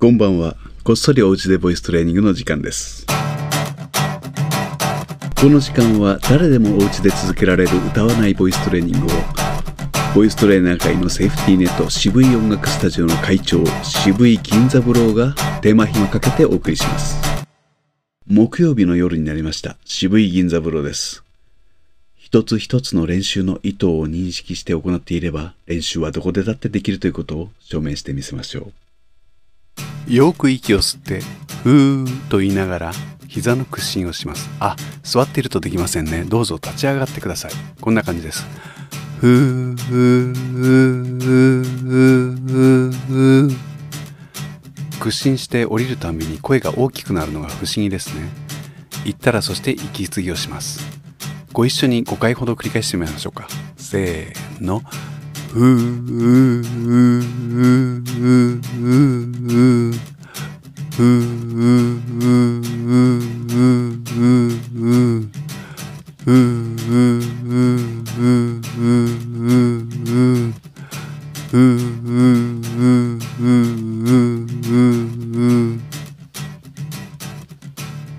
こんばんは。こっそりおうちでボイストレーニングの時間です。この時間は誰でもおうちで続けられる歌わないボイストレーニングをボイストレーナー界のセーフティーネット渋い音楽スタジオの会長渋い金三郎が手間暇かけてお送りします木曜日の夜になりました渋い銀三郎です一つ一つの練習の意図を認識して行っていれば練習はどこでだってできるということを証明してみせましょうよく息を吸って「うー」と言いながら膝の屈伸をします。あ座っているとできませんね。どうぞ立ち上がってください。こんな感じです。ふーふーふー屈伸して降りるたびに声が大きくなるのが不思議ですね。言ったらそして息継ぎをします。ご一緒に5回ほど繰り返してみましょうか。せーの。ふーふーふー。うう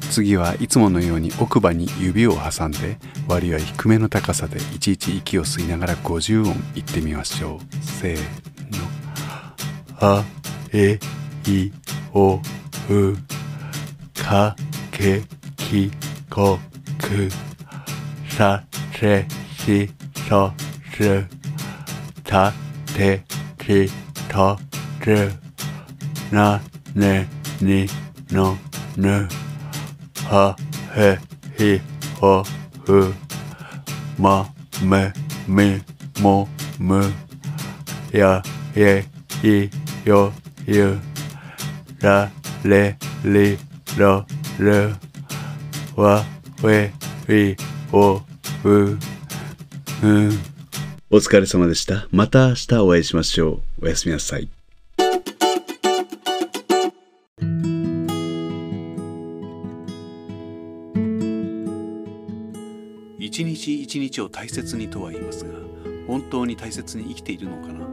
次はいつものように奥歯に指を挟んで割合低めの高さでいちいち息を吸いながら50音いってみましょう。せーの「あえいおうかけきこく」させしそすたてきとるなねにのぬはへひほふまめみもむやえいよゆられりろるわえいおううお疲れ様でした。また明日お会いしましょう。おやすみなさい。一日一日を大切にとは言いますが本当に大切に生きているのかな？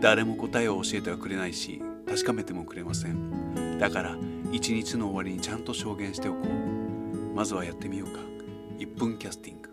誰も答えを教えてはくれないし確かめてもくれませんだから一日の終わりにちゃんと証言しておこうまずはやってみようか1分キャスティング